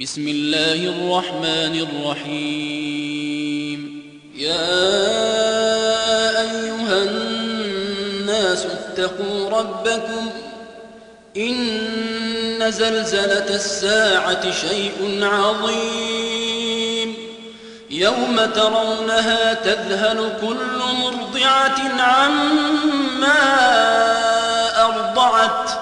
بسم الله الرحمن الرحيم. يا أيها الناس اتقوا ربكم. إن زلزلة الساعة شيء عظيم. يوم ترونها تذهل كل مرضعة عما أرضعت.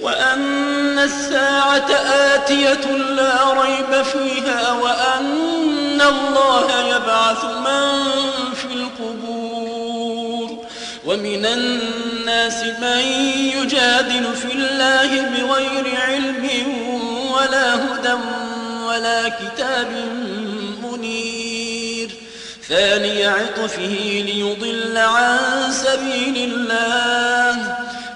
وأن الساعة آتية لا ريب فيها وأن الله يبعث من في القبور ومن الناس من يجادل في الله بغير علم ولا هدى ولا كتاب منير. ثاني عطفه ليضل عن سبيل الله.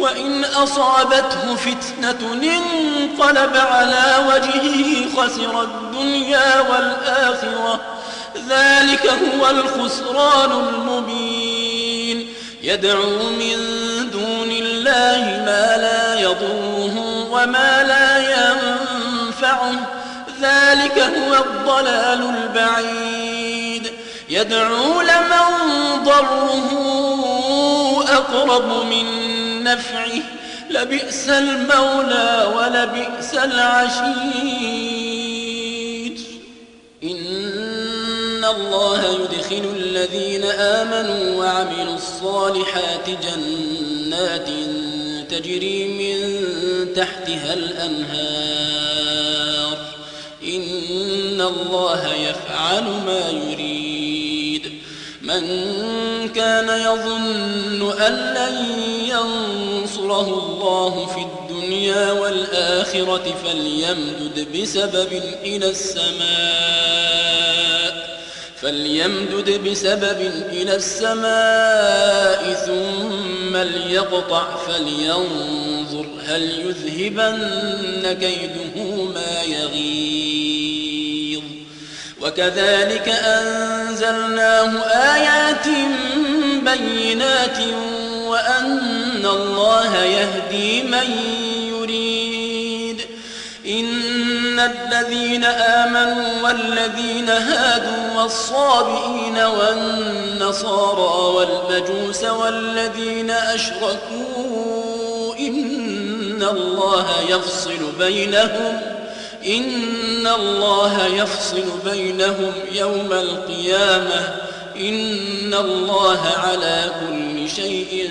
وإن أصابته فتنة انقلب على وجهه خسر الدنيا والآخرة. ذلك هو الخسران المبين. يدعو من دون الله ما لا يضره وما لا ينفعه. ذلك هو الضلال البعيد. يدعو لمن ضره أقرب من نفعه لبئس المولى ولبئس العشير. إن الله يدخل الذين آمنوا وعملوا الصالحات جنات تجري من تحتها الأنهار. الله يفعل ما يريد. من كان يظن أن لن ينصره الله في الدنيا والآخرة فليمدد بسبب إلى السماء فليمدد بسبب إلى السماء ثم ليقطع فلينظر هل يذهبن كيده ما يغيظ. وكذلك أنزلناه آيات بينات وأن الله يهدي من يريد. إن الذين آمنوا والذين هادوا والصابئين والنصارى والمجوس والذين أشركوا إن الله يفصل بينهم إن الله يفصل بينهم يوم القيامة إن الله على كل شيء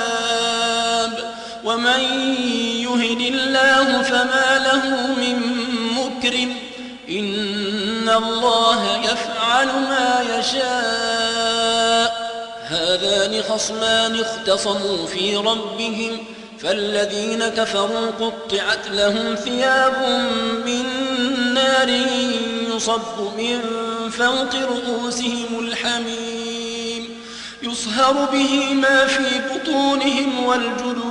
ومن يهن الله فما له من مكرم إن الله يفعل ما يشاء. هذان خصمان اختصموا في ربهم فالذين كفروا قطعت لهم ثياب من نار يصب من فوق رؤوسهم الحميم. يصهر به ما في بطونهم والجلود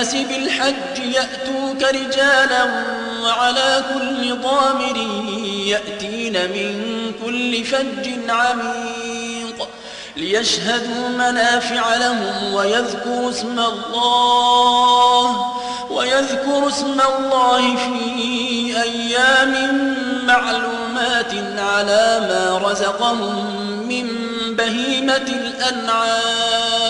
الناس بالحج يأتوك رجالا وعلى كل ضامر يأتين من كل فج عميق ليشهدوا منافع لهم ويذكروا اسم الله ويذكروا اسم الله في أيام معلومات على ما رزقهم من بهيمة الأنعام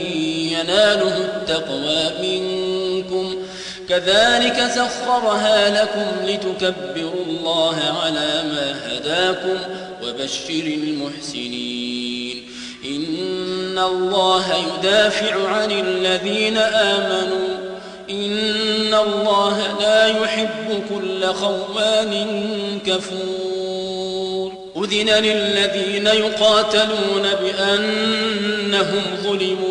يناله التقوى منكم. كذلك سخرها لكم لتكبروا الله على ما هداكم وبشر المحسنين. إن الله يدافع عن الذين آمنوا. إن الله لا يحب كل خوان كفور. أذن للذين يقاتلون بأنهم ظلموا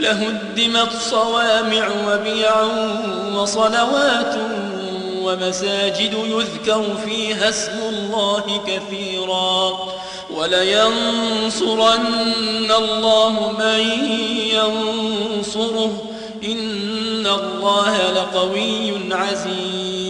لهدمت صوامع وبيع وصلوات ومساجد يذكر فيها اسم الله كثيرا ولينصرن الله من ينصره إن الله لقوي عزيز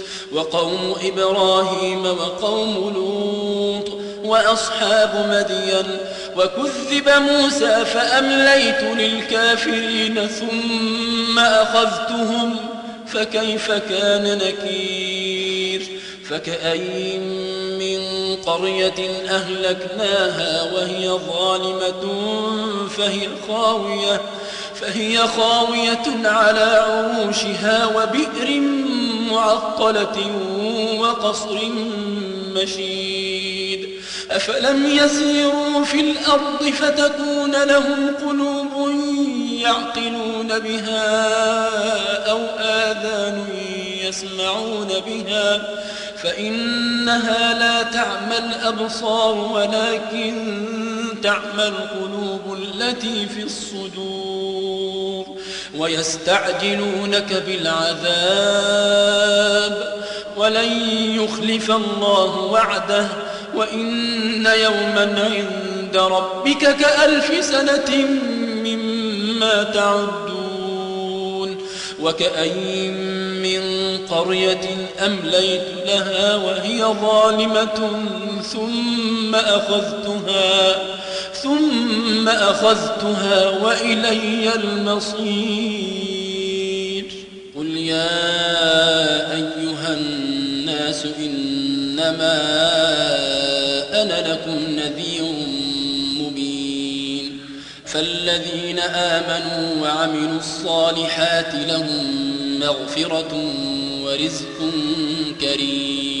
وقوم إبراهيم وقوم لوط وأصحاب مدين وكذب موسى فأمليت للكافرين ثم أخذتهم فكيف كان نكير فكأي من قرية أهلكناها وهي ظالمة فهي خاوية فهي خاوية على عروشها وبئر معطلة وقصر مشيد. أفلم يسيروا في الأرض فتكون لهم قلوب يعقلون بها أو آذان يسمعون بها. فإنها لا تعمى الأبصار ولكن تعمى القلوب التي في الصدور ويستعجلونك بالعذاب ولن يخلف الله وعده وإن يوما عند ربك كألف سنة مما تعدون وكأين من قرية أمليت لها وهي ظالمة ثم أخذتها ثم أخذتها وإلي المصير. قل يا أيها الناس إنما أنا لكم نذير مبين. فالذين آمنوا وعملوا الصالحات لهم مغفرة ورزق كريم.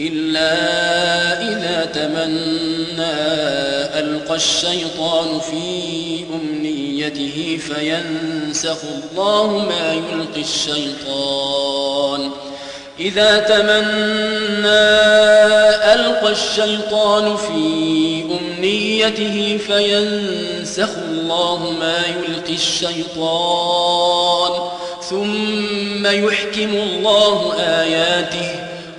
إلا إذا تمنى ألقى الشيطان في أمنيته فينسخ الله ما يلقي الشيطان. إذا تمنى ألقى الشيطان في أمنيته فينسخ الله ما يلقي الشيطان. ثم يحكم الله آياته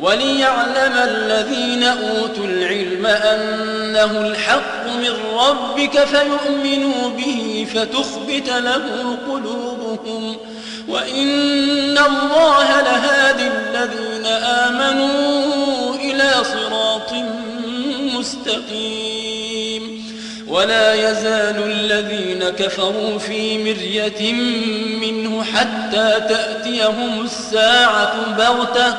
وليعلم الذين أوتوا العلم أنه الحق من ربك فيؤمنوا به فتخبت له قلوبهم وإن الله لهادي الذين آمنوا إلى صراط مستقيم. ولا يزال الذين كفروا في مرية منه حتى تأتيهم الساعة بغتة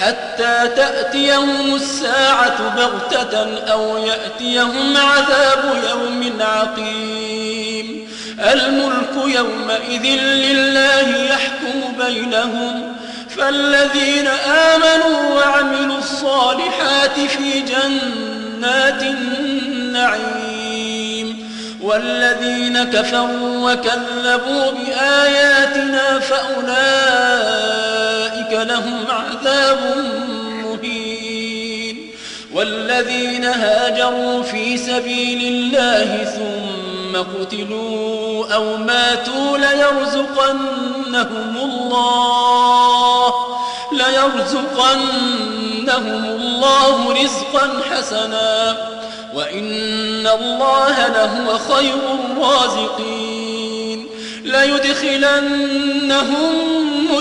حتى تأتيهم الساعة بغتة أو يأتيهم عذاب يوم عقيم. الملك يومئذ لله يحكم بينهم فالذين آمنوا وعملوا الصالحات في جنات النعيم والذين كفروا وكذبوا بآياتنا عذاب مهين. والذين هاجروا في سبيل الله ثم قتلوا أو ماتوا ليرزقنهم الله ليرزقنهم الله رزقا حسنا. وإن الله لهو خير الرازقين. ليدخلنهم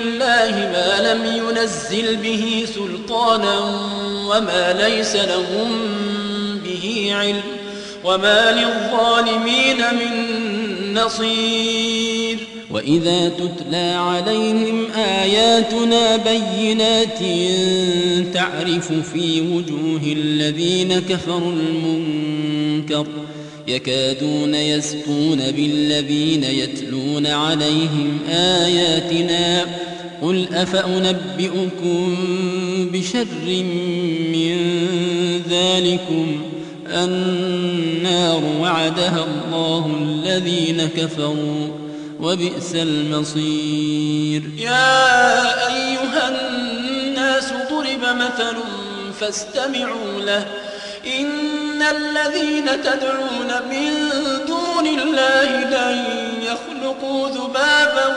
الله ما لم ينزل به سلطانا وما ليس لهم به علم وما للظالمين من نصير. وإذا تتلى عليهم آياتنا بينات تعرف في وجوه الذين كفروا المنكر يكادون يسقون بالذين يتلون عليهم آياتنا قل أفأنبئكم بشر من ذلكم النار وعدها الله الذين كفروا وبئس المصير يا أيها الناس ضرب مثل فاستمعوا له إن الذين تدعون من دون الله لن يخلقوا ذبابا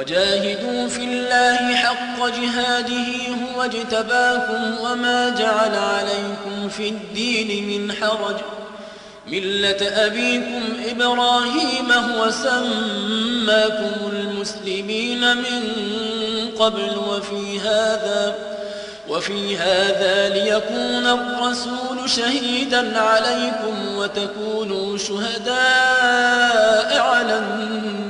وجاهدوا في الله حق جهاده هو اجتباكم وما جعل عليكم في الدين من حرج. ملة أبيكم إبراهيم هو سماكم المسلمين من قبل وفي هذا وفي هذا ليكون الرسول شهيدا عليكم وتكونوا شهداء على الناس